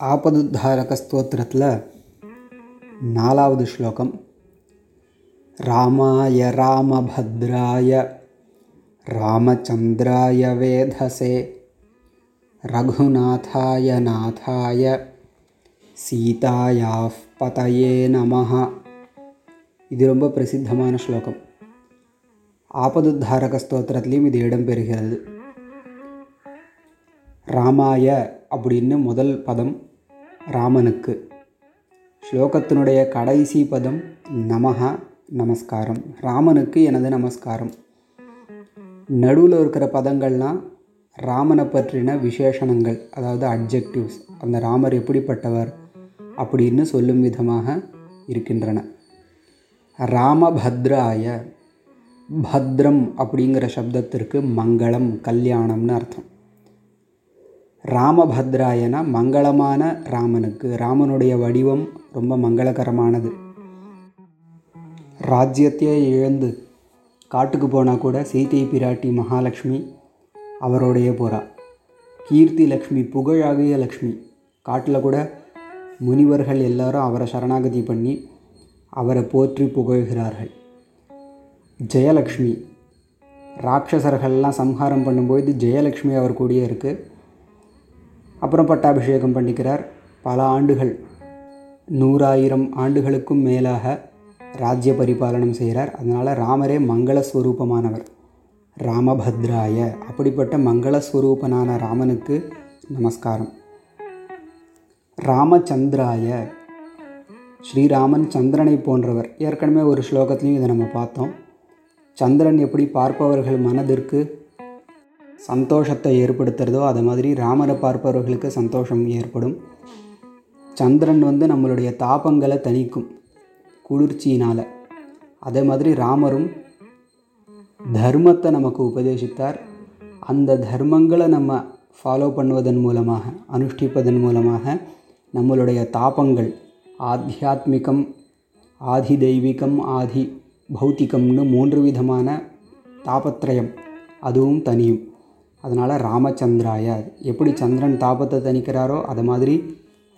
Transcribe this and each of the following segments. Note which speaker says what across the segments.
Speaker 1: ஆபதுத்தாரக ஸ்தோத்திரத்தில் நாலாவது ஸ்லோகம். ராமாய ராமபத்ராய ராமச்சந்திராய வேதசே ரகுநாதாய நாதாய சீதாயா பதையே நமஹ. இது ரொம்ப பிரசித்தமான ஸ்லோகம். ஆபதுத்தாரக ஸ்தோத்திரத்திலையும் இது இடம்பெறுகிறது. ராமாய அப்படின்னு முதல் பதம் ராமனுக்கு. ஸ்லோகத்தினுடைய கடைசி பதம் நமகா நமஸ்காரம். ராமனுக்கு எனது நமஸ்காரம். நடுவில் இருக்கிற பதங்கள்லாம் ராமனை பற்றின விசேஷணங்கள் அதாவது அட்ஜெக்டிவ்ஸ் அந்த ராமர் எப்படிப்பட்டவர் அப்படின்னு சொல்லும் விதமாக இருக்கின்றன. ராமபத்ராய பத்ரம் அப்படிங்கிற சப்தத்திற்கு மங்களம் கல்யாணம்னு அர்த்தம். ராமபத்ராயனா மங்களமான ராமனுக்கு. ராமனுடைய வடிவம் ரொம்ப மங்களகரமானது. ராஜ்யத்தையே இழந்து காட்டுக்கு போனால் கூட சீதை பிராட்டி மகாலட்சுமி அவரோடைய போகிறா கீர்த்தி லக்ஷ்மி புகழாகிய லக்ஷ்மி காட்டில் கூட முனிவர்கள் எல்லாரும் அவரை சரணாகதி பண்ணி அவரை போற்றி புகழ்கிறார்கள். ஜெயலக்ஷ்மி ராட்சசர்கள்லாம் சம்ஹாரம் பண்ணும்போது ஜெயலக்ஷ்மி அவர் கூடயே இருக்குது அப்புறம் பட்டாபிஷேகம் பண்ணிக்கிறார். பல ஆண்டுகள் நூறாயிரம் ஆண்டுகளுக்கும் மேலாக ராஜ்ய பரிபாலனம் செய்கிறார். அதனால் ராமரே மங்களஸ்வரூபமானவர். ராமபத்ராய அப்படிப்பட்ட மங்களஸ்வரூபனான ராமனுக்கு நமஸ்காரம். ராமச்சந்திராய ஸ்ரீராமன் சந்திரனை போன்றவர். ஏற்கனவே ஒரு ஸ்லோகத்திலையும் இதை நம்ம பார்த்தோம். சந்திரன் எப்படி பார்ப்பவர்கள் மனதிற்கு சந்தோஷத்தை ஏற்படுத்துறதோ அது மாதிரி ராமரை பார்ப்பவர்களுக்கு சந்தோஷம் ஏற்படும். சந்திரன் வந்து நம்மளுடைய தாபங்களை தணிக்கும் குளிர்ச்சியினால். அதே மாதிரி ராமரும் தர்மத்தை நமக்கு உபதேசித்தார். அந்த தர்மங்களை நம்ம ஃபாலோ பண்ணுவதன் மூலமாக அனுஷ்டிப்பதன் மூலமாக நம்மளுடைய தாபங்கள் ஆத்தியாத்மிகம் ஆதி தெய்வீகம் ஆதி பௌத்திகம்னு மூன்று விதமான தாபத்திரயம் அதுவும் தனியும். அதனால் ராமச்சந்திராய. எப்படி சந்திரன் தாபத்தை தணிக்கிறாரோ அது மாதிரி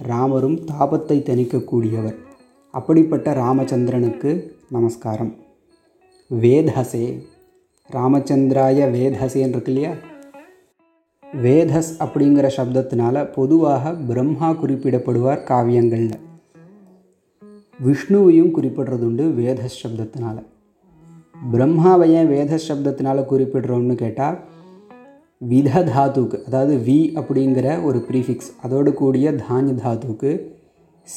Speaker 1: ராமரும் தாபத்தை தணிக்கக்கூடியவர். அப்படிப்பட்ட ராமச்சந்திரனுக்கு நமஸ்காரம். வேதசே ராமச்சந்திராய வேதசேன்னு இருக்கு இல்லையா வேதஸ் அப்படிங்கிற சப்தத்தினால பொதுவாக பிரம்மா குறிப்பிடப்படுவார் காவியங்களில். விஷ்ணுவையும் குறிப்பிடுறதுண்டு வேதஸ் சப்தத்தினால. பிரம்மாவை ஏன் வேதஸ் சப்தத்தினால குறிப்பிடுறோம்னு கேட்டால் வித தாத்துக்கு அதாவது வி அப்படிங்கிற ஒரு ப்ரீஃபிக்ஸ் அதோடு கூடிய தானிய தாத்துக்கு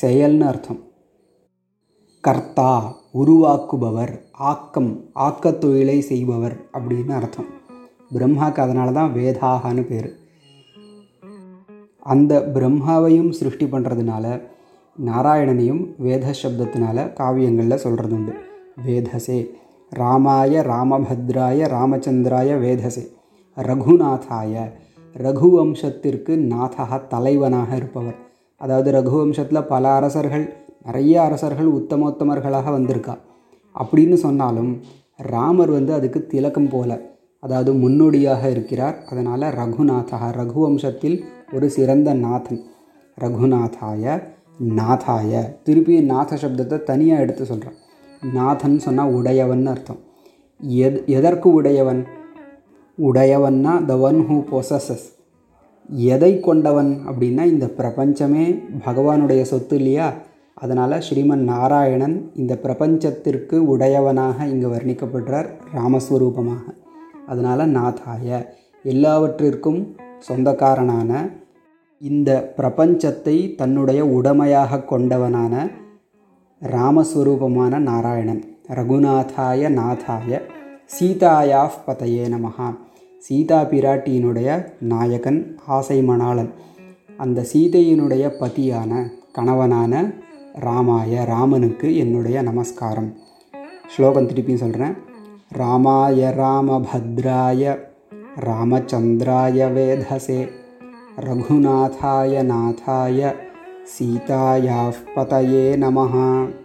Speaker 1: செயல்னு அர்த்தம். கர்த்தா உருவாக்குபவர் ஆக்கம் ஆக்கத் தொழிலை செய்பவர் அப்படின்னு அர்த்தம். பிரம்மாக்கு அதனால தான் வேதாகான்னு பேர். அந்த பிரம்மாவையும் சிருஷ்டி பண்ணுறதுனால நாராயணனையும் வேத சப்தத்தினால காவியங்களில் சொல்கிறது உண்டு வேதசே ராமாய ராமபத்ராய ராமச்சந்திராய வேதசே. ரகுநாதாய ரகுவம்சத்திற்கு நாதா தலைவனாக இருப்பவர். அதாவது ரகுவம்சத்தில் பல அரசர்கள் நிறைய அரசர்கள் உத்தமோத்தமர்களாக வந்திருக்கா. அப்படின்னு சொன்னாலும் ராமர் வந்து அதுக்கு திலக்கம் போல அதாவது முன்னோடியாக இருக்கிறார். அதனால் ரகுநாதா ரகுவம்சத்தில் ஒரு சிறந்த நாதன். ரகுநாதாய நாதாய. திருப்பி நாத சப்தத்தை தனியாக எடுத்து சொல்கிறான் நாதன் சொன்னால் உடையவன் அர்த்தம். எத் எதற்கு உடையவன்? உடையவன்னா த ஒன் ஹூ பொசஸஸ் எதை கொண்டவன் அப்படின்னா இந்த பிரபஞ்சமே பகவானுடைய சொத்து இல்லையா? அதனால் ஸ்ரீமன் நாராயணன் இந்த பிரபஞ்சத்திற்கு உடையவனாக இங்கே வர்ணிக்கப்படுறார் ராமஸ்வரூபமாக. அதனால் நாதாய எல்லாவற்றிற்கும் சொந்தக்காரனான இந்த பிரபஞ்சத்தை தன்னுடைய உடமையாக கொண்டவனான ராமஸ்வரூபமான நாராயணன். ரகுநாதாய நாதாய. சீதாயாஃப் பதையே நமஹா. சீதா பிராட்டியினுடைய நாயகன் ஆசை மணாளன் அந்த சீதையினுடைய பதியான கணவனான ராமாய ராமனுக்கு என்னுடைய நமஸ்காரம். ஸ்லோகம் திருப்பியும் சொல்கிறேன் ராமாய ராமபத்ராய ராமச்சந்திராய வேதசே. ரகுநாதாய நாதாய சீதாயாஃப் பதையே நமஹா.